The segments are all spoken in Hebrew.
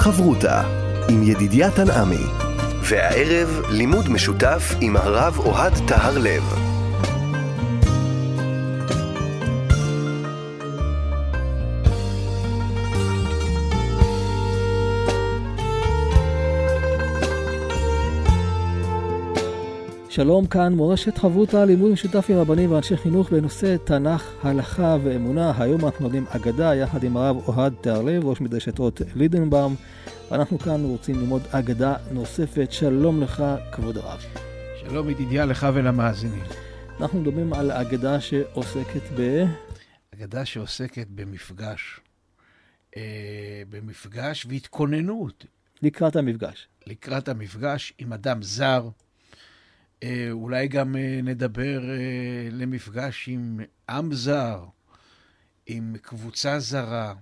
חברותה עם ידידיה תנעמי. והערב לימוד משותף עם הרב אוהד טהר לב. שלום כאן, מורשת חברותה, לימוד משותף עם רבנים ואנשי חינוך בנושא תנ"ך, הלכה ואמונה. היום אנחנו לומדים אגדה יחד עם הרב אוהד תיארלב, ראש מדרשת רות לידנבאום, ואנחנו כאן רוצים ללמוד אגדה נוספת. שלום לך, כבוד הרב. שלום ידידיה לך ולמאזינים. אנחנו מדברים על אגדה שעוסקת ב... אגדה שעוסקת במפגש. אה, במפגש והתכוננות. לקראת המפגש. לקראת המפגש עם אדם זר. אה, אולי גם אה, נדבר אה, למפגש עם עם זר, עם קבוצה זרה.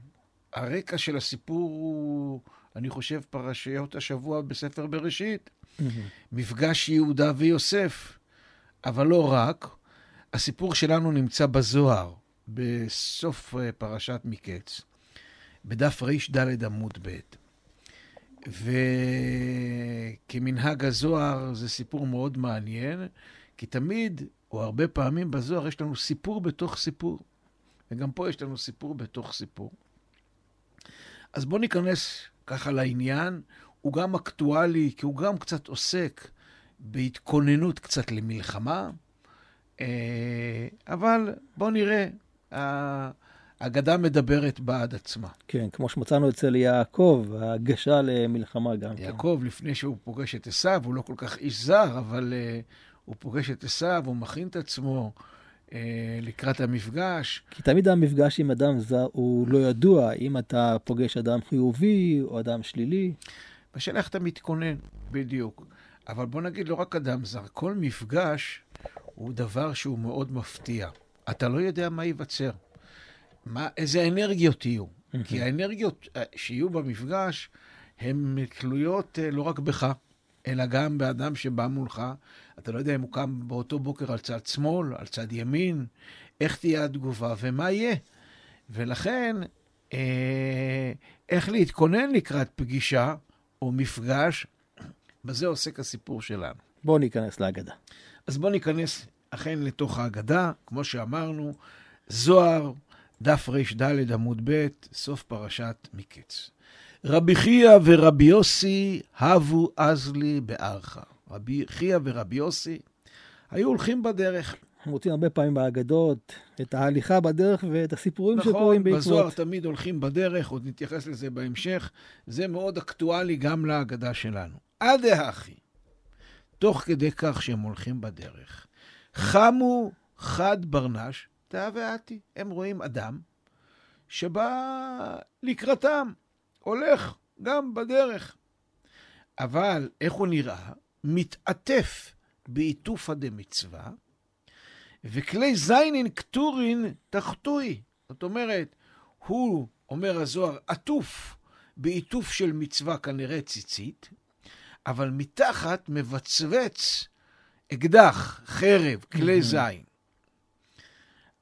הרקע של הסיפור הוא, אני חושב, פרשיות השבוע בספר בראשית. מפגש יהודה ויוסף. אבל לא רק, הסיפור שלנו נמצא בזוהר, בסוף פרשת מקץ, בדף ר"ד עמוד ב'. וכמנהג הזוהר זה סיפור מאוד מעניין, כי תמיד, או הרבה פעמים בזוהר, יש לנו סיפור בתוך סיפור. וגם פה יש לנו סיפור בתוך סיפור. אז בואו ניכנס ככה לעניין. הוא גם אקטואלי, כי הוא גם קצת עוסק בהתכוננות קצת למלחמה. אה, אבל בואו נראה. האגדה מדברת בעד עצמה. כן, כמו שמצאנו אצל יעקב, ההגשה למלחמה גם. כן. יעקב, כן. לפני שהוא פוגש את עשיו, הוא לא כל כך איש זר, אבל uh, הוא פוגש את עשיו, הוא מכין את עצמו uh, לקראת המפגש. כי תמיד המפגש עם אדם זר הוא לא ידוע, אם אתה פוגש אדם חיובי או אדם שלילי. בשאלה איך אתה מתכונן, בדיוק. אבל בוא נגיד, לא רק אדם זר, כל מפגש הוא דבר שהוא מאוד מפתיע. אתה לא יודע מה ייווצר. מה, איזה אנרגיות יהיו. כי האנרגיות אה, שיהיו במפגש הן תלויות אה, לא רק בך, אלא גם באדם שבא מולך. אתה לא יודע אם הוא קם באותו בוקר על צד שמאל, על צד ימין, איך תהיה התגובה ומה יהיה. ולכן, אה, איך להתכונן לקראת פגישה או מפגש, בזה עוסק הסיפור שלנו. בואו ניכנס להגדה. אז בואו ניכנס אכן לתוך ההגדה, כמו שאמרנו, זוהר, דף ר"ד עמוד ב', סוף פרשת מקץ. רבי חייא ורבי יוסי הבו אז לי בארכה. רבי חייא ורבי יוסי היו הולכים בדרך. אנחנו מוצאים הרבה פעמים באגדות את ההליכה בדרך ואת הסיפורים נכון, שקורים בעקבות. נכון, בזוהר תמיד הולכים בדרך, עוד נתייחס לזה בהמשך. זה מאוד אקטואלי גם להגדה שלנו. עד האחי, תוך כדי כך שהם הולכים בדרך, חמו חד ברנש אתה ואתי. הם רואים אדם שבא לקראתם, הולך גם בדרך. אבל איך הוא נראה? מתעטף בעיטופא דמצווה, וכלי זיינין קטורין תחתוי. זאת אומרת, הוא, אומר הזוהר, עטוף בעיטוף של מצווה כנראה ציצית, אבל מתחת מבצבץ אקדח, חרב, כלי זין.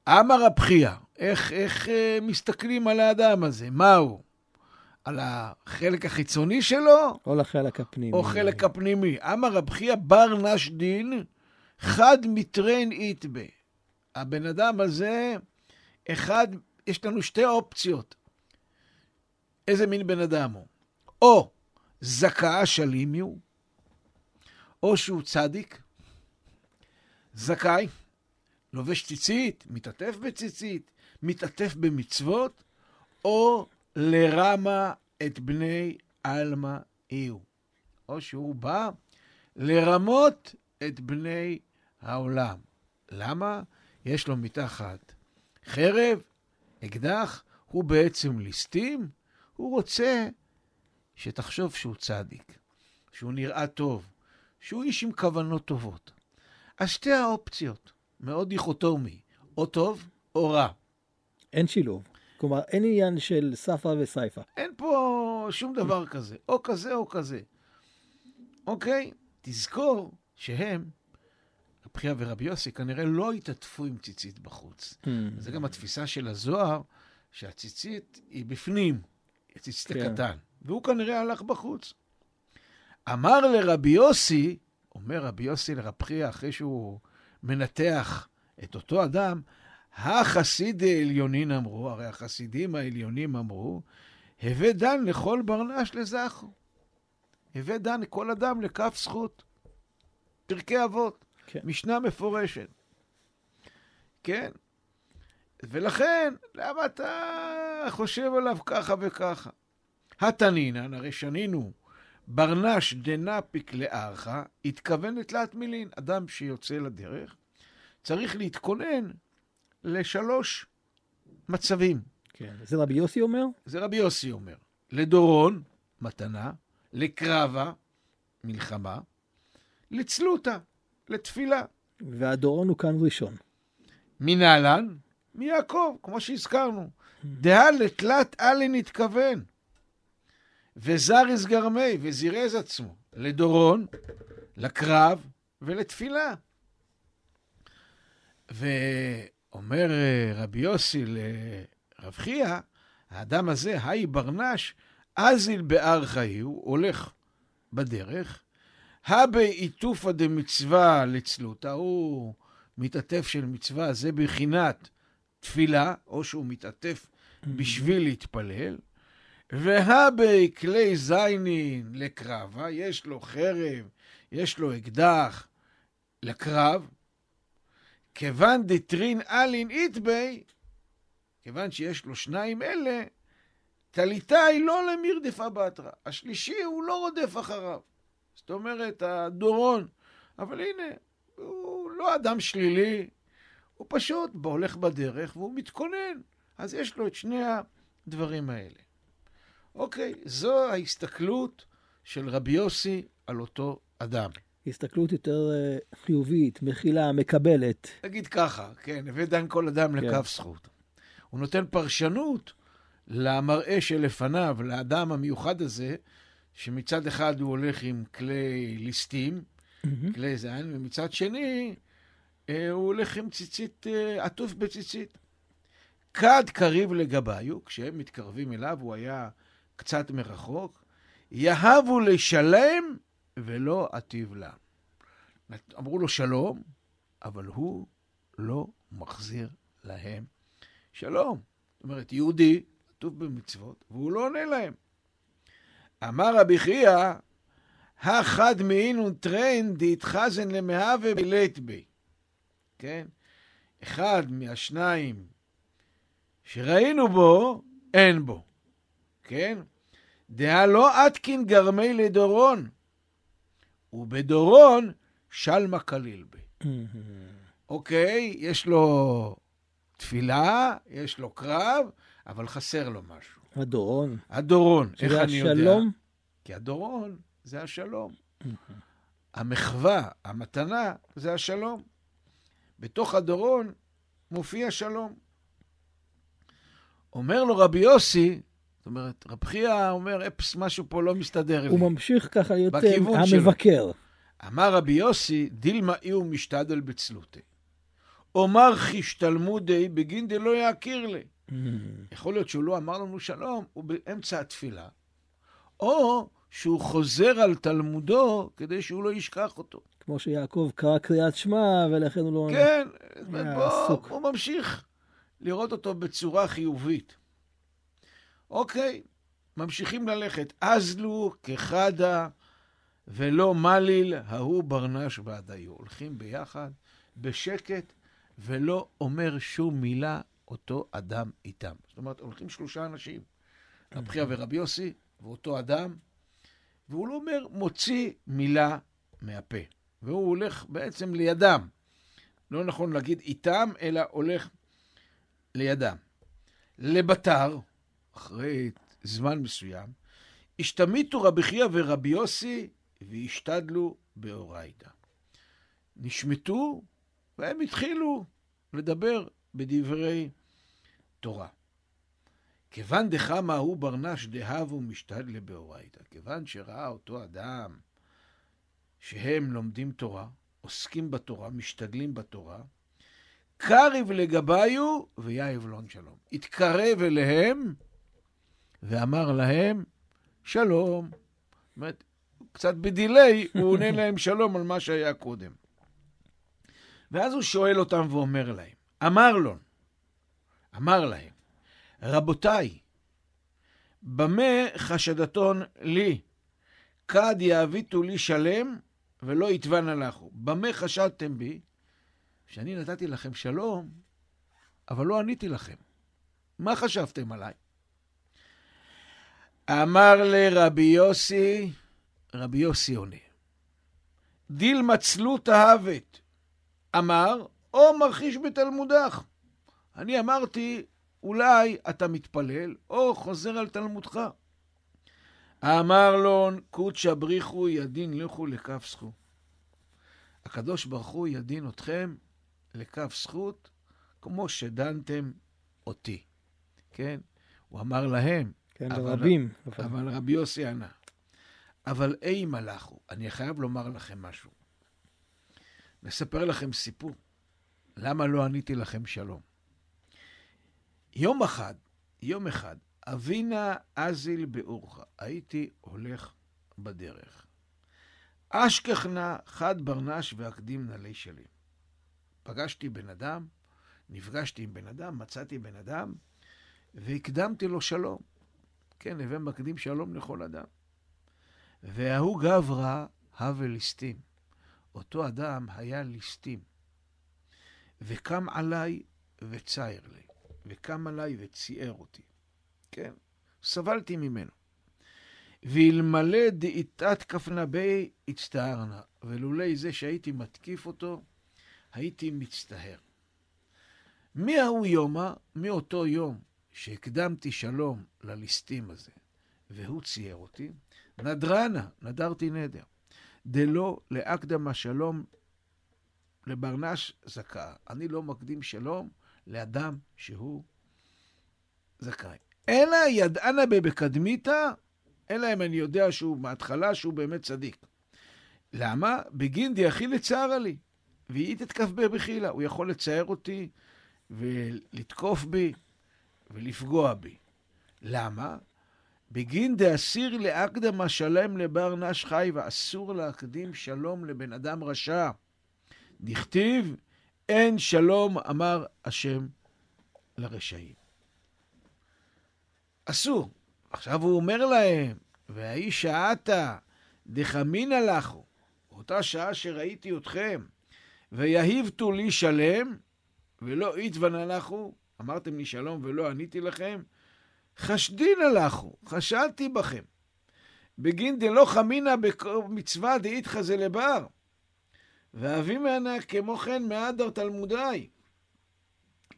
אמר רב חייא, איך, איך אה, מסתכלים על האדם הזה? מה הוא? על החלק החיצוני שלו? או לחלק הפנימי. או חלק הפנימי. אמר רב חייא בר נשדין, חד מטרן איתבה. הבן אדם הזה, אחד, יש לנו שתי אופציות. איזה מין בן אדם הוא? או זכאה שלימי הוא, או שהוא צדיק, זכאי, לובש ציצית, מתעטף בציצית, מתעטף במצוות, או לרמה את בני עלמא איהו. או שהוא בא לרמות את בני העולם. למה? יש לו מתחת חרב, אקדח, הוא בעצם ליסטים, הוא רוצה שתחשוב שהוא צדיק, שהוא נראה טוב, שהוא איש עם כוונות טובות. אז שתי האופציות, מאוד דיכוטומי, או טוב או רע. אין שילוב. כלומר, אין עניין של ספה וסייפה. אין פה שום דבר כזה, או כזה או כזה. אוקיי? תזכור שהם, רבי חייא ורבי יוסי, כנראה לא התעטפו עם ציצית בחוץ. Hmm. זה גם התפיסה של הזוהר, שהציצית היא בפנים, הציצית כן. הקטן. והוא כנראה הלך בחוץ. אמר לרבי יוסי, אומר רבי יוסי לרב חייא, אחרי שהוא מנתח את אותו אדם, החסיד העליונין אמרו, הרי החסידים העליונים אמרו, הווה דן לכל ברנש לזכו. הווה דן לכל אדם לכף זכות. פרקי אבות, כן. משנה מפורשת. כן? ולכן, למה אתה חושב עליו ככה וככה? התנינן, הרי שנינו, ברנש דנפיק לארכה, התכוון לתלת מילין. אדם שיוצא לדרך צריך להתכונן לשלוש מצבים. כן, זה רבי יוסי אומר? זה רבי יוסי אומר. לדורון, מתנה, לקרבה, מלחמה, לצלותה, לתפילה. והדורון הוא כאן ראשון. מנהלן, מיעקב, כמו שהזכרנו. דהה לתלת אלין התכוון. וזריס גרמי, וזירז עצמו, לדורון, לקרב ולתפילה. ואומר אה, רבי יוסי לרב חייא, האדם הזה, היי ברנש, אזיל באר חיי, הוא הולך בדרך, הבי עיטופא דמצווה לצלותא, הוא מתעטף של מצווה, זה בחינת תפילה, או שהוא מתעטף בשביל להתפלל, והבי כלי זיינין לקרבה, יש לו חרב, יש לו אקדח לקרב, כיוון דטרין אלין איתבי, כיוון שיש לו שניים אלה, טליטאי לא למירדפה בתרא. השלישי הוא לא רודף אחריו. זאת אומרת, הדורון. אבל הנה, הוא לא אדם שלילי, הוא פשוט הולך בדרך והוא מתכונן. אז יש לו את שני הדברים האלה. אוקיי, זו ההסתכלות של רבי יוסי על אותו אדם. הסתכלות יותר uh, חיובית, מכילה, מקבלת. נגיד ככה, כן, הביא דן כל אדם כן. לכף זכות. הוא נותן פרשנות למראה שלפניו, לאדם המיוחד הזה, שמצד אחד הוא הולך עם כלי ליסטים, mm-hmm. כלי זין, ומצד שני אה, הוא הולך עם ציצית, אה, עטוף בציצית. כד קריב לגביו, כשהם מתקרבים אליו, הוא היה קצת מרחוק, יהבו לשלם ולא אטיב לה. אמרו לו שלום, אבל הוא לא מחזיר להם שלום. זאת אומרת, יהודי כתוב במצוות, והוא לא עונה להם. אמר רבי חייא, החד מאינון טרן דהתחזן למהווה בלית בי. כן? אחד מהשניים שראינו בו, אין בו. כן? דהה לא אתקין גרמי לדורון, ובדורון שלמה כליל בי. אוקיי, יש לו תפילה, יש לו קרב, אבל חסר לו משהו. הדורון. הדורון, איך אני יודע? שזה השלום? כי הדורון זה השלום. המחווה, המתנה, זה השלום. בתוך הדורון מופיע שלום. אומר לו רבי יוסי, זאת אומרת, רב חייא אומר, אפס, משהו פה לא מסתדר לי. הוא ממשיך ככה להיות המבקר. שלו. אמר רבי יוסי, דילמה אי הוא משתדל בצלותי. אומר חישתלמודי בגין דלא יכיר לי. Mm. יכול להיות שהוא לא אמר לנו שלום, הוא באמצע התפילה, או שהוא חוזר על תלמודו כדי שהוא לא ישכח אותו. כמו שיעקב קרא קריאת שמע, ולכן הוא לא... כן, בוא, הוא ממשיך לראות אותו בצורה חיובית. אוקיי, ממשיכים ללכת. אזלו כחדה ולא מליל, ההוא ברנש ועדיו. הולכים ביחד, בשקט, ולא אומר שום מילה אותו אדם איתם. זאת אומרת, הולכים שלושה אנשים, רב חייא ורבי יוסי, ואותו אדם, והוא לא אומר, מוציא מילה מהפה. והוא הולך בעצם לידם. לא נכון להגיד איתם, אלא הולך לידם. לבתר, אחרי זמן מסוים, השתמיתו רבי חייא ורבי יוסי והשתדלו באורייתא. נשמטו, והם התחילו לדבר בדברי תורה. כיוון דחמה הוא ברנש דהבו משתדלה באורייתא, כיוון שראה אותו אדם שהם לומדים תורה, עוסקים בתורה, משתדלים בתורה, קריב לגביו ויאיב לון שלום. התקרב אליהם ואמר להם שלום. זאת אומרת, קצת בדיליי, הוא עונה להם שלום על מה שהיה קודם. ואז הוא שואל אותם ואומר להם, אמר לו, אמר להם, רבותיי, במה חשדתון לי? כד יעביתו לי שלם ולא יתבן הלכו. במה חשדתם בי? שאני נתתי לכם שלום, אבל לא עניתי לכם. מה חשבתם עליי? אמר לרבי יוסי, רבי יוסי עונה, דיל מצלות אהבת, אמר, או מרחיש בתלמודך. אני אמרתי, אולי אתה מתפלל, או חוזר על תלמודך. אמר לו, קודשא בריחו ידין לכו לכף זכות. הקדוש ברוך הוא ידין אתכם לכף זכות, כמו שדנתם אותי. כן? הוא אמר להם. כן, לרבים. אבל, אבל רבי יוסי ענה. אבל אי מלאכו, אני חייב לומר לכם משהו. נספר לכם סיפור. למה לא עניתי לכם שלום? יום אחד, יום אחד, אבינה אזיל באורחה, הייתי הולך בדרך. אשכחנה חד ברנש ואקדים נלי שלי. פגשתי בן אדם, נפגשתי עם בן אדם, מצאתי בן אדם, והקדמתי לו שלום. כן, הווה מקדים שלום לכל אדם. וההוא גברא הווה ליסטים. אותו אדם היה ליסטים. וקם עליי וצייר לי, וקם עליי וציער אותי. כן, סבלתי ממנו. ואלמלא דאיתת כפנה בי הצטערנה, ולולי זה שהייתי מתקיף אותו, הייתי מצטער. מי ההוא יומא? מאותו יום שהקדמתי שלום לליסטים הזה, והוא צייר אותי, נדרנה, נדרתי נדר. דלא לאקדמה שלום לברנש זכאה. אני לא מקדים שלום לאדם שהוא זכאי. אלא ידענה בבקדמיתא, אלא אם אני יודע שהוא מההתחלה שהוא באמת צדיק. למה? בגין דיחיל לצערה לי, ואית את כף בחילה. הוא יכול לצייר אותי ולתקוף בי ולפגוע בי. למה? בגין דאסיר לאקדמה שלם לבר נש חי, ואסור להקדים שלום לבן אדם רשע. דכתיב, אין שלום, אמר השם לרשעים. אסור. עכשיו הוא אומר להם, והאי שעתה דחמינא לכו, באותה שעה שראיתי אתכם, ויהיבתו לי שלם, ולא איתבנה לכו, אמרתם לי שלום ולא עניתי לכם, חשדין הלכו, חשדתי בכם. בגין דלא חמינא במצווה דאיתך זה לבר. ואבי מענה כמו כן מהדר תלמודי.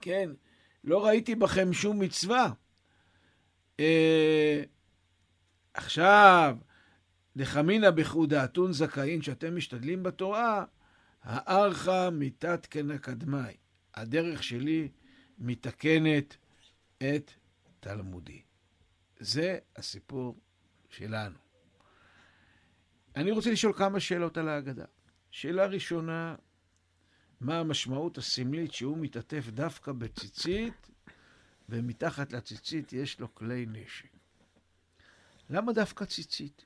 כן, לא ראיתי בכם שום מצווה. אה, עכשיו, דחמינא בחודתון זכאין, שאתם משתדלים בתורה, הארכה מיתת כנה קדמי. הדרך שלי מתקנת את תלמודי. זה הסיפור שלנו. אני רוצה לשאול כמה שאלות על ההגדה. שאלה ראשונה, מה המשמעות הסמלית שהוא מתעטף דווקא בציצית, ומתחת לציצית יש לו כלי נשק? למה דווקא ציצית?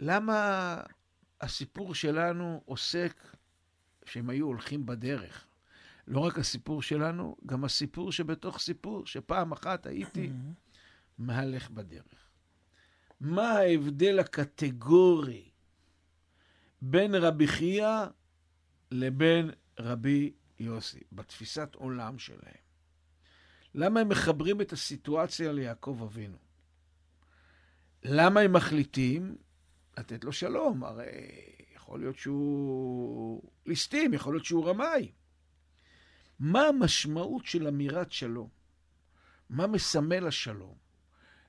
למה הסיפור שלנו עוסק שהם היו הולכים בדרך? לא רק הסיפור שלנו, גם הסיפור שבתוך סיפור, שפעם אחת הייתי mm-hmm. מהלך בדרך. מה ההבדל הקטגורי בין רבי חייא לבין רבי יוסי, בתפיסת עולם שלהם? למה הם מחברים את הסיטואציה ליעקב אבינו? למה הם מחליטים לתת לו שלום? הרי יכול להיות שהוא ליסטים, יכול להיות שהוא רמאי. מה המשמעות של אמירת שלום? מה מסמל השלום?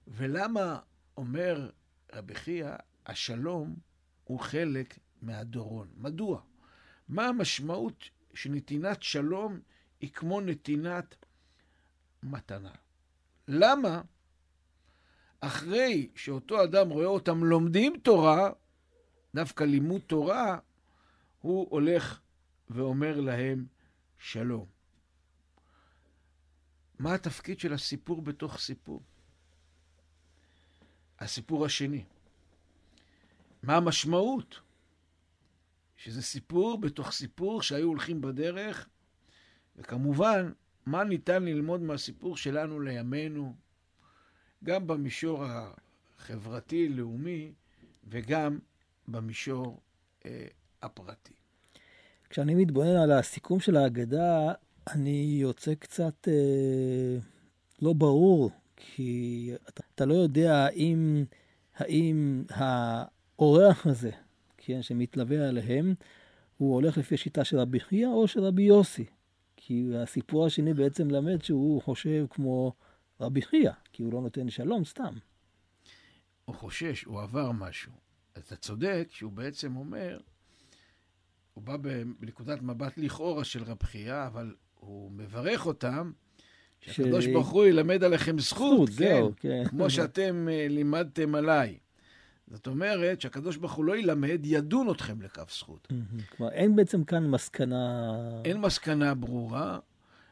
ולמה אומר רבי חייא, השלום הוא חלק מהדורון? מדוע? מה המשמעות שנתינת שלום היא כמו נתינת מתנה? למה אחרי שאותו אדם רואה אותם לומדים תורה, דווקא לימוד תורה, הוא הולך ואומר להם שלום. מה התפקיד של הסיפור בתוך סיפור? הסיפור השני. מה המשמעות? שזה סיפור בתוך סיפור שהיו הולכים בדרך, וכמובן, מה ניתן ללמוד מהסיפור שלנו לימינו, גם במישור החברתי-לאומי וגם במישור אה, הפרטי. כשאני מתבונן על הסיכום של ההגדה, אני יוצא קצת אה, לא ברור, כי אתה, אתה לא יודע האם, האם האורח הזה, כן, שמתלווה עליהם, הוא הולך לפי השיטה של רבי חייא או של רבי יוסי. כי הסיפור השני בעצם למד שהוא חושב כמו רבי חייא, כי הוא לא נותן שלום סתם. הוא חושש, הוא עבר משהו. אתה צודק שהוא בעצם אומר, הוא בא בנקודת מבט לכאורה של רב חייא, אבל הוא מברך אותם, שהקדוש ש... ברוך הוא ילמד עליכם זכות, זכות כן, זהו, כן. כמו שאתם uh, לימדתם עליי. זאת אומרת שהקדוש ברוך הוא לא ילמד, ידון אתכם לכף זכות. כלומר, אין בעצם כאן מסקנה... אין מסקנה ברורה,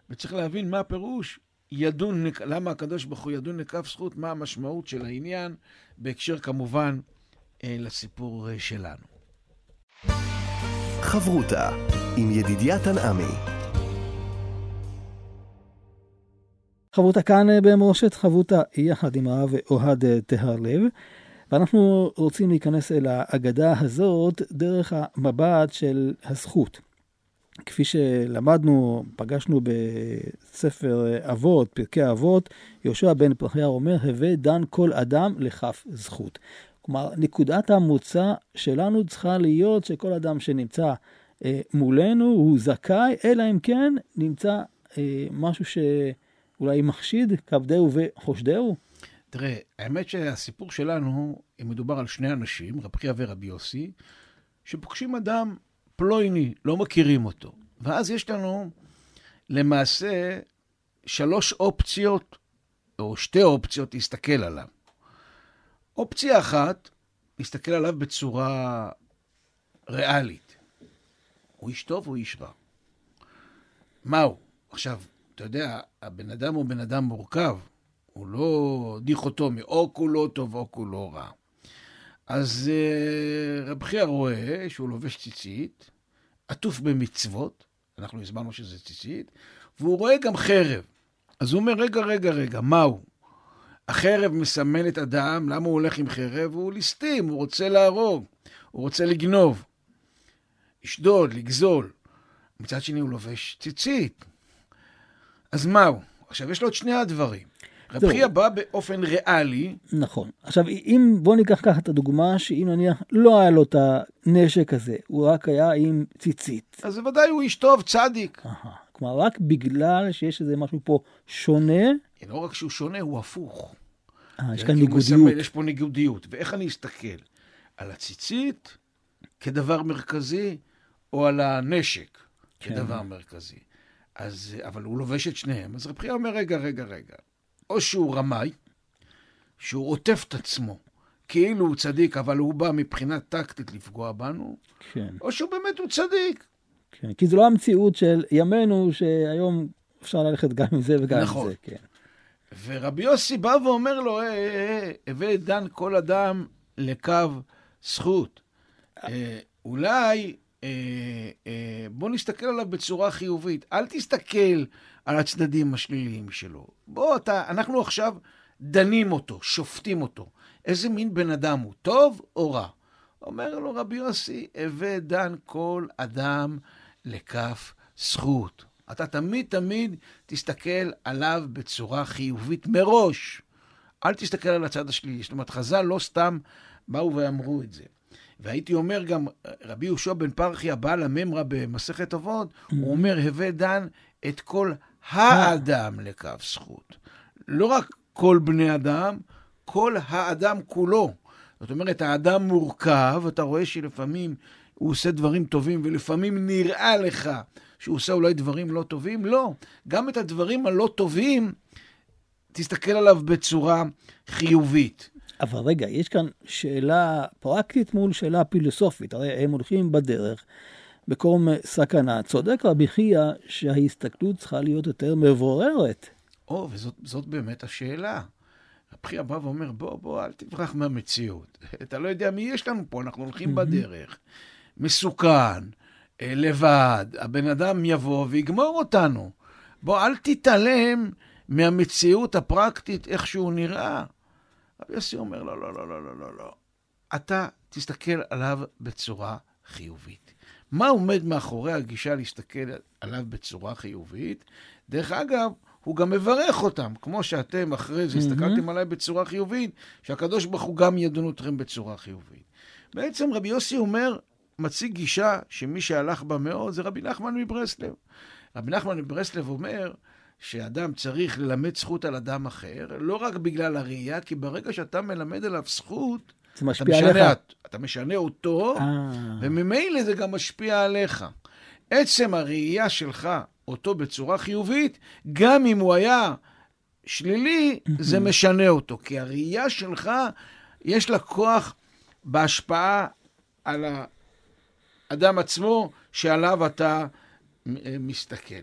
וצריך להבין מה הפירוש. ידון, למה הקדוש ברוך הוא ידון לכף זכות, מה המשמעות של העניין, בהקשר כמובן אה, לסיפור אה, שלנו. חברותה עם ידידיה תנעמי. חברותה כאן אה, במורשת חברותה יחד עם הרב אוהד טהרלב. ואנחנו רוצים להיכנס אל האגדה הזאת דרך המבט של הזכות. כפי שלמדנו, פגשנו בספר אבות, פרקי אבות, יהושע בן פרחיה אומר, הווה דן כל אדם לכף זכות. כלומר, נקודת המוצא שלנו צריכה להיות שכל אדם שנמצא אה, מולנו הוא זכאי, אלא אם כן נמצא אה, משהו שאולי מחשיד, כבדהו וחושדהו. תראה, האמת שהסיפור שלנו, אם מדובר על שני אנשים, רב חייא ורבי יוסי, שפוגשים אדם פלויני, לא מכירים אותו. ואז יש לנו למעשה שלוש אופציות, או שתי אופציות להסתכל עליו. אופציה אחת, להסתכל עליו בצורה ריאלית. הוא איש טוב או איש רע? מה הוא? עכשיו, אתה יודע, הבן אדם הוא בן אדם מורכב. הוא לא דיכוטומי, או כולו טוב או כולו רע. אז uh, רב חייא רואה שהוא לובש ציצית, עטוף במצוות, אנחנו הסברנו שזה ציצית, והוא רואה גם חרב. אז הוא אומר, רגע, רגע, רגע, מהו? החרב מסמלת אדם, למה הוא הולך עם חרב? הוא ליסטים, הוא רוצה להרוג, הוא רוצה לגנוב, לשדוד, לגזול. מצד שני הוא לובש ציצית. אז מהו? עכשיו, יש לו את שני הדברים. רב חייא בא באופן ריאלי. נכון. עכשיו, אם, בוא ניקח ככה את הדוגמה, שאם נניח לא היה לו את הנשק הזה, הוא רק היה עם ציצית. אז בוודאי הוא איש טוב, צדיק. Aha. כלומר, רק בגלל שיש איזה משהו פה שונה. לא רק שהוא שונה, הוא הפוך. אה, יש כאן ניגודיות. מסמל, יש פה ניגודיות. ואיך אני אסתכל? על הציצית כדבר מרכזי, או על הנשק כן. כדבר מרכזי. אז, אבל הוא לובש את שניהם. אז רב חייא אומר, רגע, רגע, רגע. או שהוא רמאי, שהוא עוטף את עצמו, כאילו הוא צדיק, אבל הוא בא מבחינה טקטית לפגוע בנו, כן. או שהוא באמת הוא צדיק. כן, כי זו לא המציאות של ימינו, שהיום אפשר ללכת גם עם זה וגם נכון. עם זה, כן. ורבי יוסי בא ואומר לו, הווה דן כל אדם לקו זכות. אה, אולי אה, אה, בוא נסתכל עליו בצורה חיובית. אל תסתכל על הצדדים השליליים שלו. בוא, אתה, אנחנו עכשיו דנים אותו, שופטים אותו. איזה מין בן אדם הוא, טוב או רע? אומר לו רבי יוסי, הווה דן כל אדם לכף זכות. אתה תמיד תמיד תסתכל עליו בצורה חיובית מראש. אל תסתכל על הצד השלילי. זאת אומרת, חז"ל לא סתם באו ואמרו את זה. והייתי אומר גם, רבי יהושע בן פרחי, הבעל הממרא במסכת אבות, הוא אומר, הווה דן את כל האדם לקו זכות. לא רק כל בני אדם, כל האדם כולו. זאת אומרת, האדם מורכב, אתה רואה שלפעמים הוא עושה דברים טובים, ולפעמים נראה לך שהוא עושה אולי דברים לא טובים. לא, גם את הדברים הלא טובים, תסתכל עליו בצורה חיובית. אבל רגע, יש כאן שאלה פרקטית מול שאלה פילוסופית. הרי הם הולכים בדרך, בקום סכנה. צודק רבי חייא שההסתכלות צריכה להיות יותר מבוררת. או, וזאת באמת השאלה. רב חייא בא ואומר, בוא, בוא, אל תברח מהמציאות. אתה לא יודע מי יש לנו פה, אנחנו הולכים בדרך. מסוכן, אה, לבד, הבן אדם יבוא ויגמור אותנו. בוא, אל תתעלם מהמציאות הפרקטית, איך שהוא נראה. רבי יוסי אומר, לא, לא, לא, לא, לא, לא, לא. אתה תסתכל עליו בצורה חיובית. מה עומד מאחורי הגישה להסתכל עליו בצורה חיובית? דרך אגב, הוא גם מברך אותם, כמו שאתם אחרי זה הסתכלתם עליי בצורה חיובית, שהקדוש ברוך הוא גם ידון אתכם בצורה חיובית. בעצם רבי יוסי אומר, מציג גישה שמי שהלך בה מאוד זה רבי נחמן מברסלב. רבי נחמן מברסלב אומר שאדם צריך ללמד זכות על אדם אחר, לא רק בגלל הראייה, כי ברגע שאתה מלמד עליו זכות, זה משפיע עליך. אתה משנה אותו, אה. וממילא זה גם משפיע עליך. עצם הראייה שלך אותו בצורה חיובית, גם אם הוא היה שלילי, זה משנה אותו. כי הראייה שלך, יש לה כוח בהשפעה על האדם עצמו שעליו אתה מסתכל.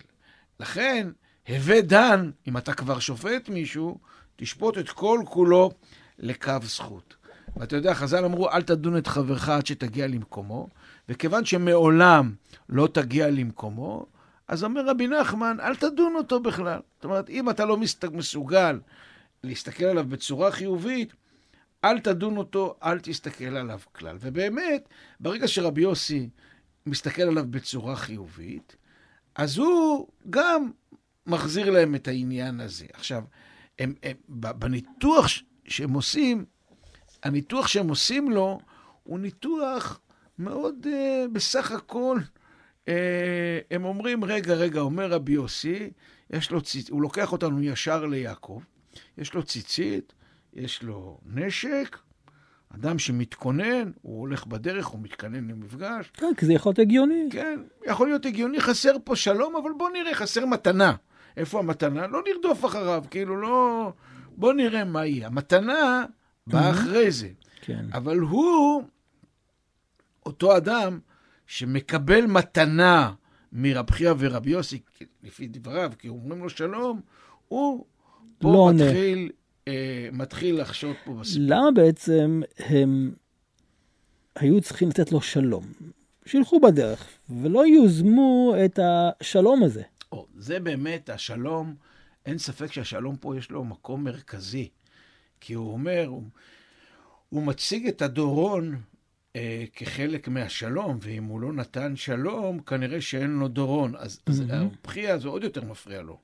לכן, הווה דן, אם אתה כבר שופט מישהו, תשפוט את כל כולו לקו זכות. ואתה יודע, חז"ל אמרו, אל תדון את חברך עד שתגיע למקומו, וכיוון שמעולם לא תגיע למקומו, אז אומר רבי נחמן, אל תדון אותו בכלל. זאת אומרת, אם אתה לא מסוגל להסתכל עליו בצורה חיובית, אל תדון אותו, אל תסתכל עליו כלל. ובאמת, ברגע שרבי יוסי מסתכל עליו בצורה חיובית, אז הוא גם מחזיר להם את העניין הזה. עכשיו, הם, הם, בניתוח שהם עושים, הניתוח שהם עושים לו הוא ניתוח מאוד uh, בסך הכל, uh, הם אומרים, רגע, רגע, אומר רבי יוסי, יש לו ציצית, הוא לוקח אותנו ישר ליעקב, יש לו ציצית, יש לו נשק, אדם שמתכונן, הוא הולך בדרך, הוא מתכונן למפגש. כן, כי זה יכול להיות הגיוני. כן, יכול להיות הגיוני, חסר פה שלום, אבל בוא נראה, חסר מתנה. איפה המתנה? לא נרדוף אחריו, כאילו לא... בוא נראה מה היא. המתנה באה אחרי זה. כן. אבל הוא, אותו אדם שמקבל מתנה מרב חייא ורבי יוסי, לפי דבריו, כי אומרים לו שלום, הוא פה לא מתחיל, אה, מתחיל לחשוד פה בסיפור. למה בעצם הם היו צריכים לתת לו שלום? שילכו בדרך, ולא יוזמו את השלום הזה. או, זה באמת השלום, אין ספק שהשלום פה יש לו מקום מרכזי. כי הוא אומר, הוא, הוא מציג את הדורון אה, כחלק מהשלום, ואם הוא לא נתן שלום, כנראה שאין לו דורון. אז, mm-hmm. אז הבכייה זה עוד יותר מפריע לו,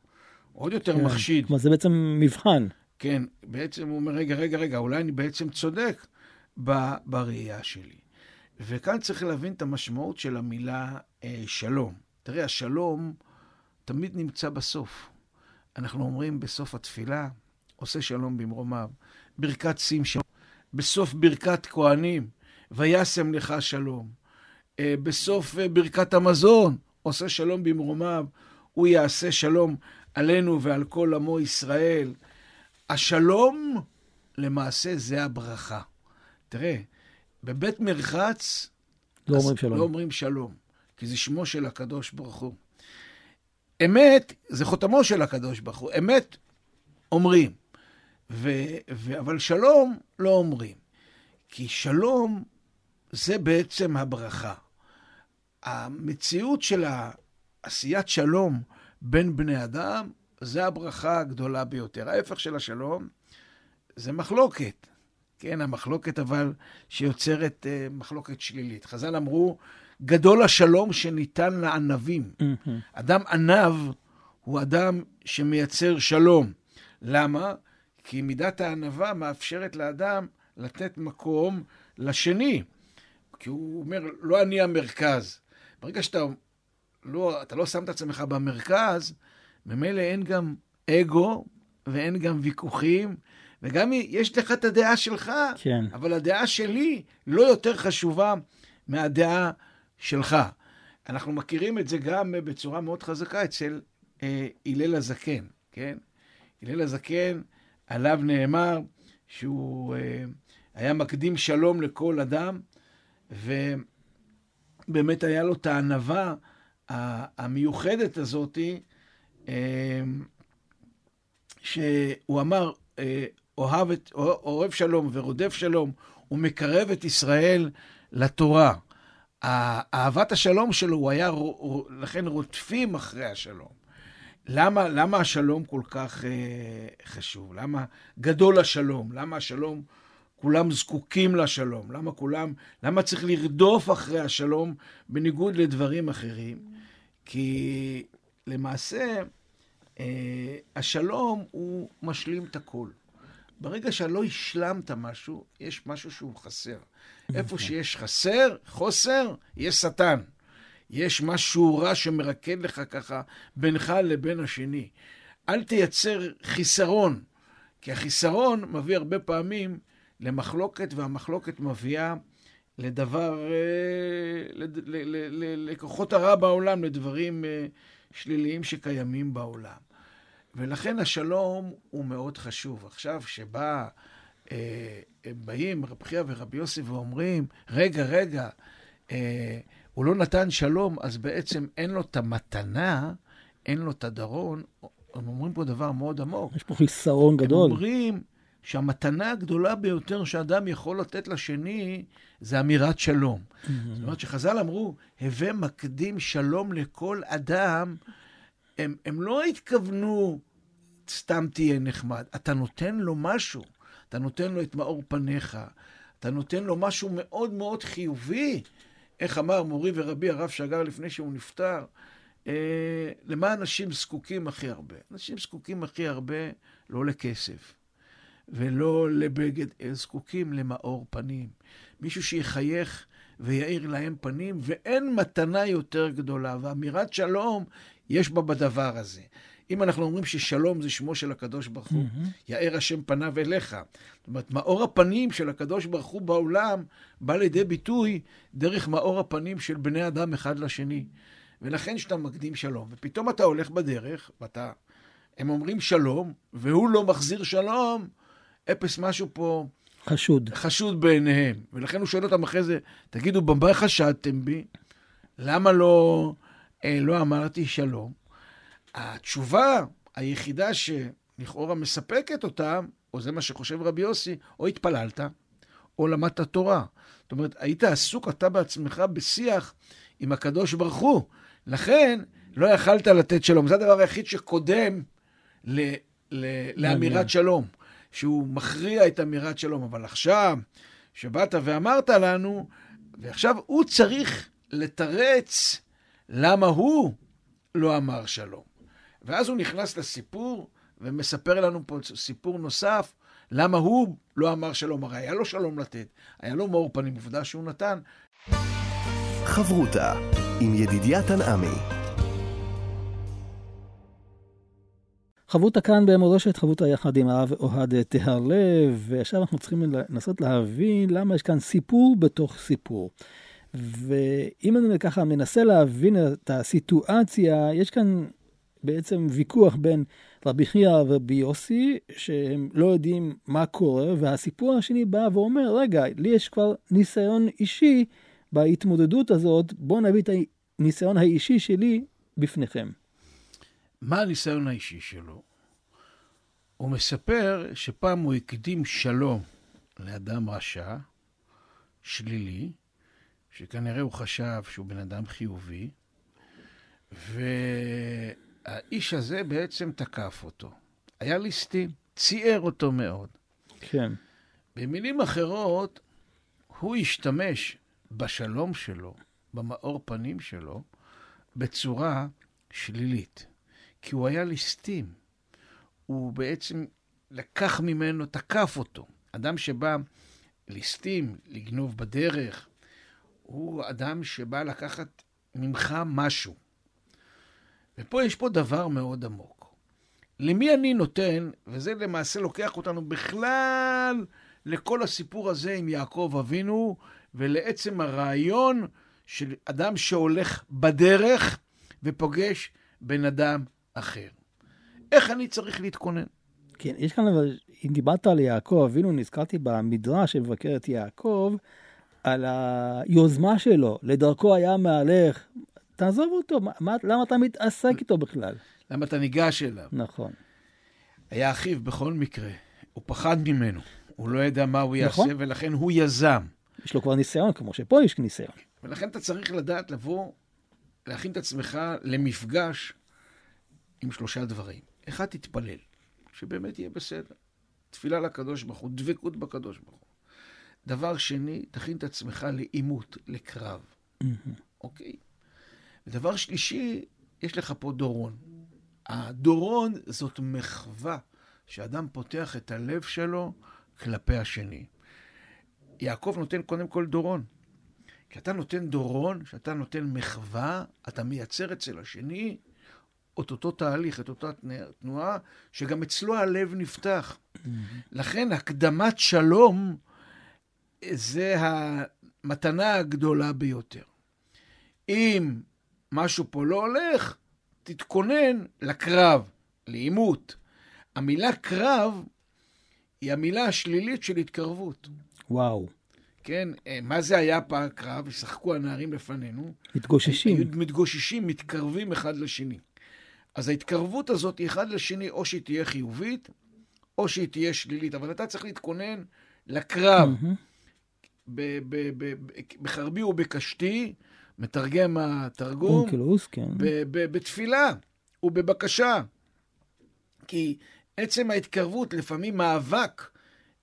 עוד יותר כן. מחשיד. כלומר, זה בעצם מבחן. כן, בעצם הוא אומר, רגע, רגע, רגע, אולי אני בעצם צודק ב, בראייה שלי. וכאן צריך להבין את המשמעות של המילה אה, שלום. תראה, השלום תמיד נמצא בסוף. אנחנו אומרים בסוף התפילה, עושה שלום במרומיו, ברכת שים שלום, בסוף ברכת כהנים, וישם לך שלום. אה, בסוף אה, ברכת המזון, עושה שלום במרומיו, הוא יעשה שלום עלינו ועל כל עמו ישראל. השלום, למעשה, זה הברכה. תראה, בבית מרחץ, לא אומרים שלום. לא אומרים שלום, כי זה שמו של הקדוש ברוך הוא. אמת, זה חותמו של הקדוש ברוך הוא. אמת, אומרים. ו, ו, אבל שלום, לא אומרים. כי שלום זה בעצם הברכה. המציאות של עשיית שלום בין בני אדם, זה הברכה הגדולה ביותר. ההפך של השלום זה מחלוקת. כן, המחלוקת אבל שיוצרת uh, מחלוקת שלילית. חז"ל אמרו, גדול השלום שניתן לענבים. Mm-hmm. אדם ענב הוא אדם שמייצר שלום. למה? כי מידת הענווה מאפשרת לאדם לתת מקום לשני. כי הוא אומר, לא אני המרכז. ברגע שאתה לא, אתה לא שם את עצמך במרכז, ממילא אין גם אגו ואין גם ויכוחים, וגם יש לך את הדעה שלך, כן. אבל הדעה שלי לא יותר חשובה מהדעה שלך. אנחנו מכירים את זה גם בצורה מאוד חזקה אצל אה, הלל הזקן, כן? הלל הזקן, עליו נאמר שהוא אה, היה מקדים שלום לכל אדם, ובאמת היה לו את הענווה המיוחדת הזאתי, אה, שהוא אמר, אוהב, את, אוהב שלום ורודף שלום, הוא מקרב את ישראל לתורה. אהבת השלום שלו, הוא היה, לכן רודפים אחרי השלום. למה, למה השלום כל כך אה, חשוב? למה גדול השלום? למה השלום, כולם זקוקים לשלום? למה כולם, למה צריך לרדוף אחרי השלום בניגוד לדברים אחרים? כי למעשה, אה, השלום הוא משלים את הכל. ברגע שלא השלמת משהו, יש משהו שהוא חסר. איפה שיש חסר, חוסר, יש שטן. יש משהו רע שמרקד לך ככה בינך לבין השני. אל תייצר חיסרון, כי החיסרון מביא הרבה פעמים למחלוקת, והמחלוקת מביאה לדבר, אה, לכוחות הרע בעולם, לדברים אה, שליליים שקיימים בעולם. ולכן השלום הוא מאוד חשוב. עכשיו, שבא, אה, הם באים, רב חייא ורבי יוסי, ואומרים, רגע, רגע, אה, הוא לא נתן שלום, אז בעצם אין לו את המתנה, אין לו את הדרון. הם אומרים פה דבר מאוד עמוק. יש פה חיסרון גדול. הם אומרים שהמתנה הגדולה ביותר שאדם יכול לתת לשני, זה אמירת שלום. Mm-hmm. זאת אומרת שחז"ל אמרו, הווה מקדים שלום לכל אדם, הם, הם לא התכוונו, סתם תהיה נחמד. אתה נותן לו משהו, אתה נותן לו את מאור פניך, אתה נותן לו משהו מאוד מאוד חיובי. איך אמר מורי ורבי הרב שגר לפני שהוא נפטר, אה, למה אנשים זקוקים הכי הרבה? אנשים זקוקים הכי הרבה לא לכסף ולא לבגד, הם זקוקים למאור פנים. מישהו שיחייך ויאיר להם פנים, ואין מתנה יותר גדולה. ואמירת שלום יש בה בדבר הזה. אם אנחנו אומרים ששלום זה שמו של הקדוש ברוך הוא, mm-hmm. יאר השם פניו אליך. זאת אומרת, מאור הפנים של הקדוש ברוך הוא בעולם בא לידי ביטוי דרך מאור הפנים של בני אדם אחד לשני. ולכן כשאתה מקדים שלום, ופתאום אתה הולך בדרך, ואתה... הם אומרים שלום, והוא לא מחזיר שלום, אפס משהו פה... חשוד. חשוד בעיניהם. ולכן הוא שואל אותם אחרי זה, תגידו, במה חשדתם בי? למה לא... אה, לא אמרתי שלום. התשובה היחידה שלכאורה מספקת אותם, או זה מה שחושב רבי יוסי, או התפללת, או למדת תורה. זאת אומרת, היית עסוק אתה בעצמך בשיח עם הקדוש ברוך הוא. לכן, לא יכלת לתת שלום. זה הדבר היחיד שקודם ל, ל, לאמירת שלום, שהוא מכריע את אמירת שלום. אבל עכשיו, שבאת ואמרת לנו, ועכשיו הוא צריך לתרץ למה הוא לא אמר שלום. ואז הוא נכנס לסיפור ומספר לנו פה סיפור נוסף, למה הוא לא אמר שלום. הרי היה לו שלום לתת, היה לו מאור פנים, עובדה שהוא נתן. חברותה עם ידידיה תנעמי. חברותה כאן במורשת, חברותה יחד עם הרב אוהד טהרלב, ועכשיו אנחנו צריכים לנסות להבין למה יש כאן סיפור בתוך סיפור. ואם אני ככה מנסה להבין את הסיטואציה, יש כאן בעצם ויכוח בין רבי חייא ורבי יוסי, שהם לא יודעים מה קורה, והסיפור השני בא ואומר, רגע, לי יש כבר ניסיון אישי בהתמודדות הזאת, בואו נביא את הניסיון האישי שלי בפניכם. מה הניסיון האישי שלו? הוא מספר שפעם הוא הקדים שלום לאדם רשע, שלילי, שכנראה הוא חשב שהוא בן אדם חיובי, והאיש הזה בעצם תקף אותו. היה ליסטים, ציער אותו מאוד. כן. במילים אחרות, הוא השתמש בשלום שלו, במאור פנים שלו, בצורה שלילית. כי הוא היה ליסטים. הוא בעצם לקח ממנו, תקף אותו. אדם שבא ליסטים, לגנוב בדרך, הוא אדם שבא לקחת ממך משהו. ופה יש פה דבר מאוד עמוק. למי אני נותן, וזה למעשה לוקח אותנו בכלל לכל הסיפור הזה עם יעקב אבינו, ולעצם הרעיון של אדם שהולך בדרך ופוגש בן אדם אחר. איך אני צריך להתכונן? כן, יש כאן, אבל אם דיברת על יעקב אבינו, נזכרתי במדרש שמבקר את יעקב, על היוזמה שלו, לדרכו היה מהלך. תעזוב אותו, מה, למה אתה מתעסק איתו בכלל? למה אתה ניגש אליו? נכון. היה אחיו בכל מקרה. הוא פחד ממנו. הוא לא ידע מה הוא יעשה, נכון. ולכן הוא יזם. יש לו כבר ניסיון, כמו שפה יש ניסיון. ולכן אתה צריך לדעת לבוא, להכין את עצמך למפגש עם שלושה דברים. אחד, תתפלל, שבאמת יהיה בסדר. תפילה לקדוש ברוך הוא, דבקות בקדוש ברוך הוא. דבר שני, תכין את עצמך לעימות, לקרב, אוקיי? ודבר שלישי, יש לך פה דורון. הדורון זאת מחווה שאדם פותח את הלב שלו כלפי השני. יעקב נותן קודם כל דורון. כשאתה נותן דורון, כשאתה נותן מחווה, אתה מייצר אצל השני את אותו תהליך, את אותה תנועה, שגם אצלו הלב נפתח. לכן הקדמת שלום זה המתנה הגדולה ביותר. אם משהו פה לא הולך, תתכונן לקרב, לעימות. המילה קרב היא המילה השלילית של התקרבות. וואו. כן, אה, מה זה היה פעם קרב? ישחקו הנערים לפנינו. מתגוששים. היו מתגוששים, מתקרבים אחד לשני. אז ההתקרבות הזאת היא אחד לשני, או שהיא תהיה חיובית, או שהיא תהיה שלילית. אבל אתה צריך להתכונן לקרב. ב- בחרבי ובקשתי, מתרגם התרגום, אונקלוס, כן. בתפילה ובבקשה. כי עצם ההתקרבות, לפעמים מאבק,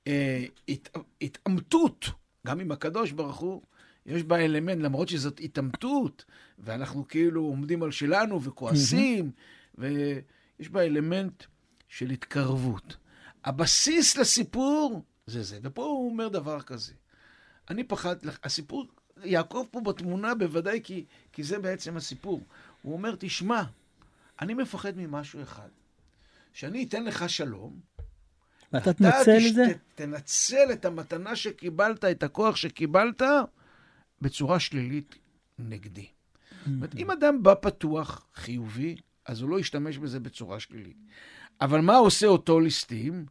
אה, הת, התעמתות, גם עם הקדוש ברוך הוא, יש בה אלמנט, למרות שזאת התעמתות, ואנחנו כאילו עומדים על שלנו וכועסים, ויש בה אלמנט של התקרבות. הבסיס לסיפור זה זה. ופה הוא אומר דבר כזה. אני פחד, הסיפור, יעקב פה בתמונה בוודאי, כי, כי זה בעצם הסיפור. הוא אומר, תשמע, אני מפחד ממשהו אחד. שאני אתן לך שלום, ואתה תנצל את זה? תנצל את המתנה שקיבלת, את הכוח שקיבלת, בצורה שלילית נגדי. זאת אומרת, אם אדם בא פתוח, חיובי, אז הוא לא ישתמש בזה בצורה שלילית. אבל מה עושה אותו ליסטים?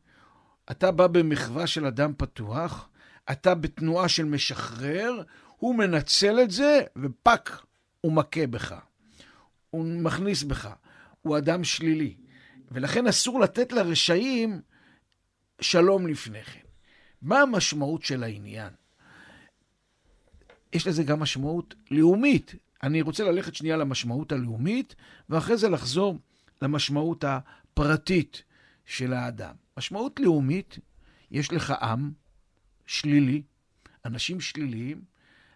אתה בא במחווה של אדם פתוח, אתה בתנועה של משחרר, הוא מנצל את זה, ופאק, הוא מכה בך. הוא מכניס בך. הוא אדם שלילי. ולכן אסור לתת לרשעים שלום לפני כן. מה המשמעות של העניין? יש לזה גם משמעות לאומית. אני רוצה ללכת שנייה למשמעות הלאומית, ואחרי זה לחזור למשמעות הפרטית של האדם. משמעות לאומית, יש לך עם שלילי, אנשים שליליים,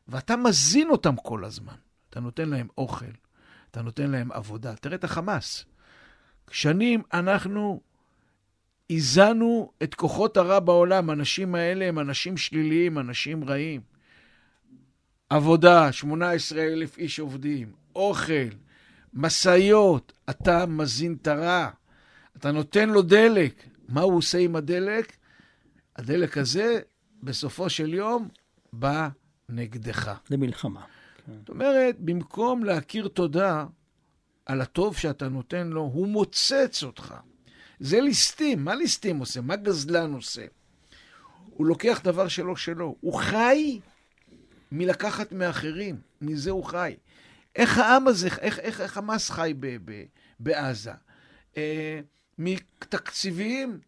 ואתה מזין אותם כל הזמן. אתה נותן להם אוכל, אתה נותן להם עבודה. תראה את החמאס. שנים אנחנו איזנו את כוחות הרע בעולם. האנשים האלה הם אנשים שליליים, אנשים רעים. עבודה, 18 אלף איש עובדים, אוכל, משאיות, אתה מזין את הרע. אתה נותן לו דלק. מה הוא עושה עם הדלק? הדלק הזה, בסופו של יום, בא נגדך. למלחמה. זאת אומרת, במקום להכיר תודה על הטוב שאתה נותן לו, הוא מוצץ אותך. זה ליסטים. מה ליסטים עושה? מה גזלן עושה? הוא לוקח דבר שלא שלו. הוא חי מלקחת מאחרים. מזה הוא חי. איך העם הזה, איך, איך, איך חמאס חי ב, ב, בעזה? אה, מתקציבים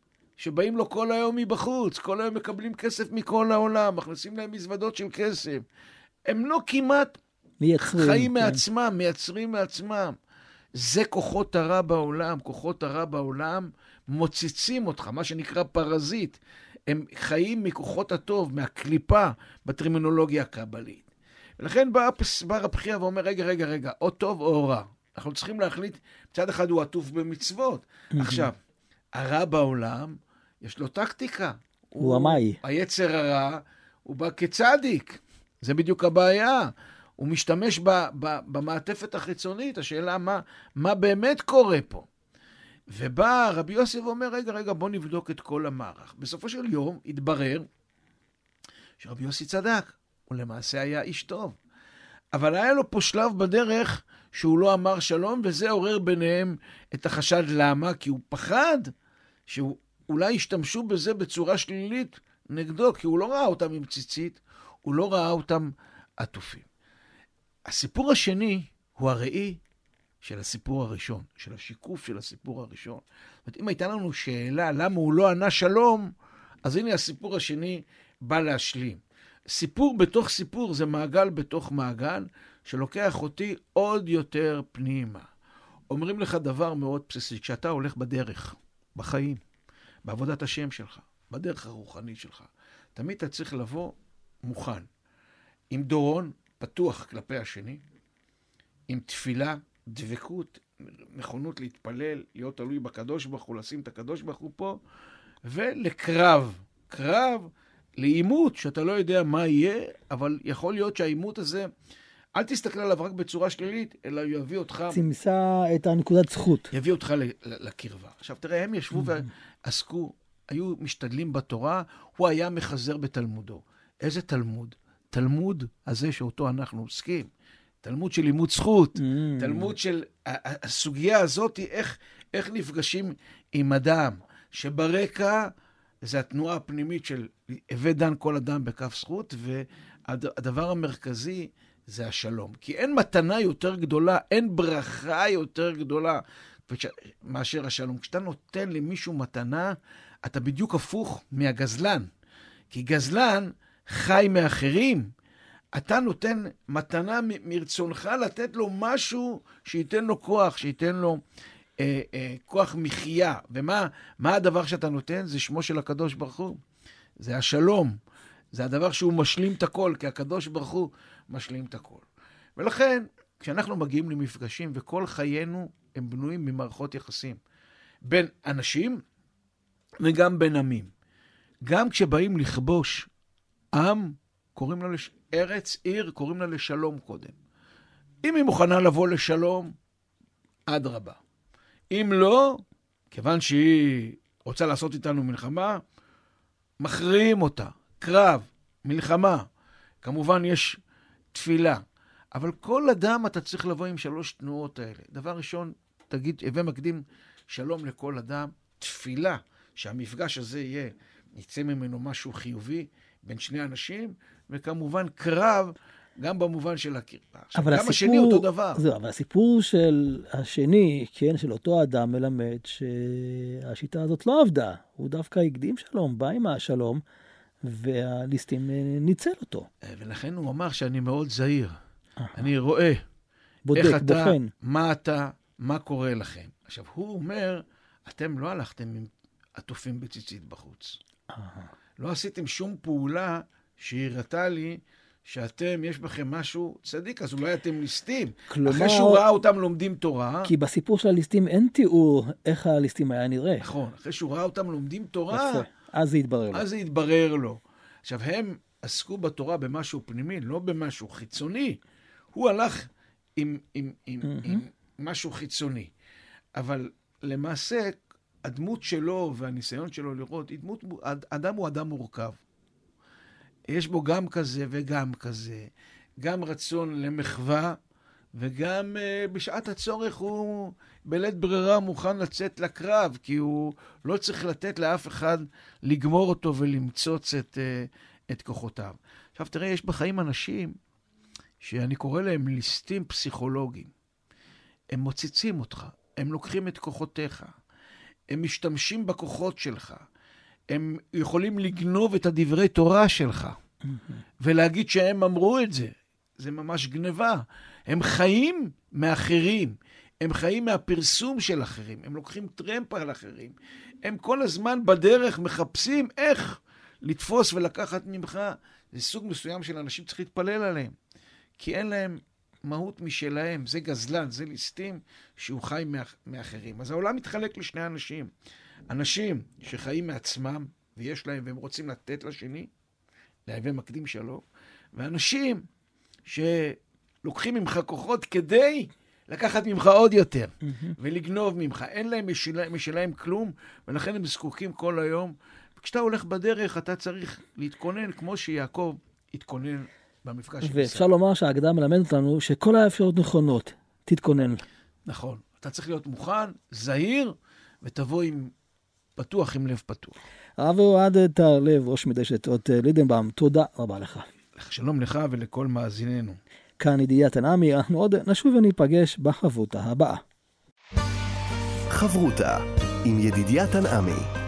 שבאים לו כל היום מבחוץ, כל היום מקבלים כסף מכל העולם, מכניסים להם מזוודות של כסף. הם לא כמעט מייצרים. חיים כן. מעצמם, מייצרים מעצמם. זה כוחות הרע בעולם. כוחות הרע בעולם מוצצים אותך, מה שנקרא פרזיט. הם חיים מכוחות הטוב, מהקליפה, בטרמינולוגיה הקבלית. ולכן בא, בא רב חייא ואומר, רגע, רגע, רגע, או טוב או רע. אנחנו צריכים להחליט, מצד אחד הוא עטוף במצוות. עכשיו, הרע בעולם, יש לו טקטיקה. הוא המאי. היצר הרע, הוא בא כצדיק. זה בדיוק הבעיה. הוא משתמש ב, ב, במעטפת החיצונית, השאלה מה, מה באמת קורה פה. ובא רבי יוסף ואומר, רגע, רגע, בוא נבדוק את כל המערך. בסופו של יום התברר שרבי יוסי צדק, הוא למעשה היה איש טוב. אבל היה לו פה שלב בדרך שהוא לא אמר שלום, וזה עורר ביניהם את החשד. למה? כי הוא פחד שאולי ישתמשו בזה בצורה שלילית נגדו, כי הוא לא ראה אותם עם ציצית, הוא לא ראה אותם עטופים. הסיפור השני הוא הראי של הסיפור הראשון, של השיקוף של הסיפור הראשון. זאת אומרת, אם הייתה לנו שאלה למה הוא לא ענה שלום, אז הנה הסיפור השני בא להשלים. סיפור בתוך סיפור זה מעגל בתוך מעגל, שלוקח אותי עוד יותר פנימה. אומרים לך דבר מאוד בסיסי, כשאתה הולך בדרך, בחיים, בעבודת השם שלך, בדרך הרוחנית שלך, תמיד אתה צריך לבוא מוכן, עם דורון פתוח כלפי השני, עם תפילה, דבקות, נכונות להתפלל, להיות תלוי בקדוש ברוך הוא, לשים את הקדוש ברוך הוא פה, ולקרב, קרב לעימות, שאתה לא יודע מה יהיה, אבל יכול להיות שהעימות הזה, אל תסתכל עליו רק בצורה שלילית, אלא הוא יביא אותך... צמצה את הנקודת זכות. יביא אותך לקרבה. עכשיו, תראה, הם ישבו ועסקו, היו משתדלים בתורה, הוא היה מחזר בתלמודו. איזה תלמוד? תלמוד הזה שאותו אנחנו עוסקים. תלמוד של לימוד זכות, mm. תלמוד של הסוגיה הזאת, איך, איך נפגשים עם אדם, שברקע זה התנועה הפנימית של הווה דן כל אדם בכף זכות, והדבר המרכזי זה השלום. כי אין מתנה יותר גדולה, אין ברכה יותר גדולה מאשר השלום. כשאתה נותן למישהו מתנה, אתה בדיוק הפוך מהגזלן. כי גזלן חי מאחרים. אתה נותן מתנה מרצונך לתת לו משהו שייתן לו כוח, שייתן לו אה, אה, כוח מחיה. ומה הדבר שאתה נותן? זה שמו של הקדוש ברוך הוא. זה השלום. זה הדבר שהוא משלים את הכל, כי הקדוש ברוך הוא משלים את הכל. ולכן, כשאנחנו מגיעים למפגשים, וכל חיינו הם בנויים ממערכות יחסים בין אנשים וגם בין עמים. גם כשבאים לכבוש עם, קוראים לה לש... ארץ, עיר, קוראים לה לשלום קודם. אם היא מוכנה לבוא לשלום, אדרבה. אם לא, כיוון שהיא רוצה לעשות איתנו מלחמה, מכריעים אותה. קרב, מלחמה. כמובן, יש תפילה. אבל כל אדם אתה צריך לבוא עם שלוש תנועות האלה. דבר ראשון, תגיד, הווה מקדים שלום לכל אדם, תפילה, שהמפגש הזה יהיה, יצא ממנו משהו חיובי בין שני אנשים, וכמובן קרב, גם במובן של הקרבה. אבל גם הסיפור, השני אותו דבר. זהו, אבל הסיפור של השני, כן, של אותו אדם, מלמד שהשיטה הזאת לא עבדה. הוא דווקא הקדים שלום, בא עם השלום, והליסטים אה, ניצל אותו. אה, ולכן הוא אמר שאני מאוד זהיר. אני רואה בודק, איך אתה, בוחן. מה אתה, מה קורה לכם. עכשיו, הוא אומר, אתם לא הלכתם עם עטופים בציצית בחוץ. לא עשיתם שום פעולה שהראתה לי שאתם, יש בכם משהו צדיק, אז אולי אתם ליסטים. כלומר... אחרי שהוא ראה אותם לומדים תורה... כי בסיפור של הליסטים אין תיאור איך הליסטים היה נראה. נכון, אחרי שהוא ראה אותם לומדים תורה... יפה, אז זה התברר לו. אז זה התברר לו. עכשיו, הם עסקו בתורה במשהו פנימי, לא במשהו חיצוני. הוא הלך עם, עם, עם, mm-hmm. עם משהו חיצוני. אבל למעשה, הדמות שלו והניסיון שלו לראות, דמות, אדם הוא אדם מורכב. יש בו גם כזה וגם כזה, גם רצון למחווה, וגם uh, בשעת הצורך הוא בלית ברירה מוכן לצאת לקרב, כי הוא לא צריך לתת לאף אחד לגמור אותו ולמצוץ את, uh, את כוחותיו. עכשיו תראה, יש בחיים אנשים שאני קורא להם ליסטים פסיכולוגיים. הם מוצצים אותך, הם לוקחים את כוחותיך, הם משתמשים בכוחות שלך, הם יכולים לגנוב את הדברי תורה שלך, ולהגיד שהם אמרו את זה. זה ממש גניבה. הם חיים מאחרים, הם חיים מהפרסום של אחרים, הם לוקחים טרמפ על אחרים. הם כל הזמן בדרך מחפשים איך לתפוס ולקחת ממך. זה סוג מסוים של אנשים שצריך להתפלל עליהם. כי אין להם מהות משלהם, זה גזלן, זה ליסטים שהוא חי מאחרים. אז העולם מתחלק לשני אנשים. אנשים שחיים מעצמם, ויש להם, והם רוצים לתת לשני, להווה מקדים שלום, ואנשים שלוקחים ממך כוחות כדי לקחת ממך עוד יותר, mm-hmm. ולגנוב ממך. אין להם משל... משלהם כלום, ולכן הם זקוקים כל היום. וכשאתה הולך בדרך, אתה צריך להתכונן כמו שיעקב התכונן במפגש עם ואפשר לומר שההגדה מלמדת לנו שכל האפשרויות נכונות, תתכונן. נכון. אתה צריך להיות מוכן, זהיר, ותבוא עם פתוח, עם לב פתוח. הרב אוהד תהרלב, ראש מדשת אות לידנבאום, תודה רבה לך. שלום לך ולכל מאזיננו. כאן ידידיה תנעמי, אנחנו עוד נשוב וניפגש בחברותה הבאה. חברותה עם ידידיה תנעמי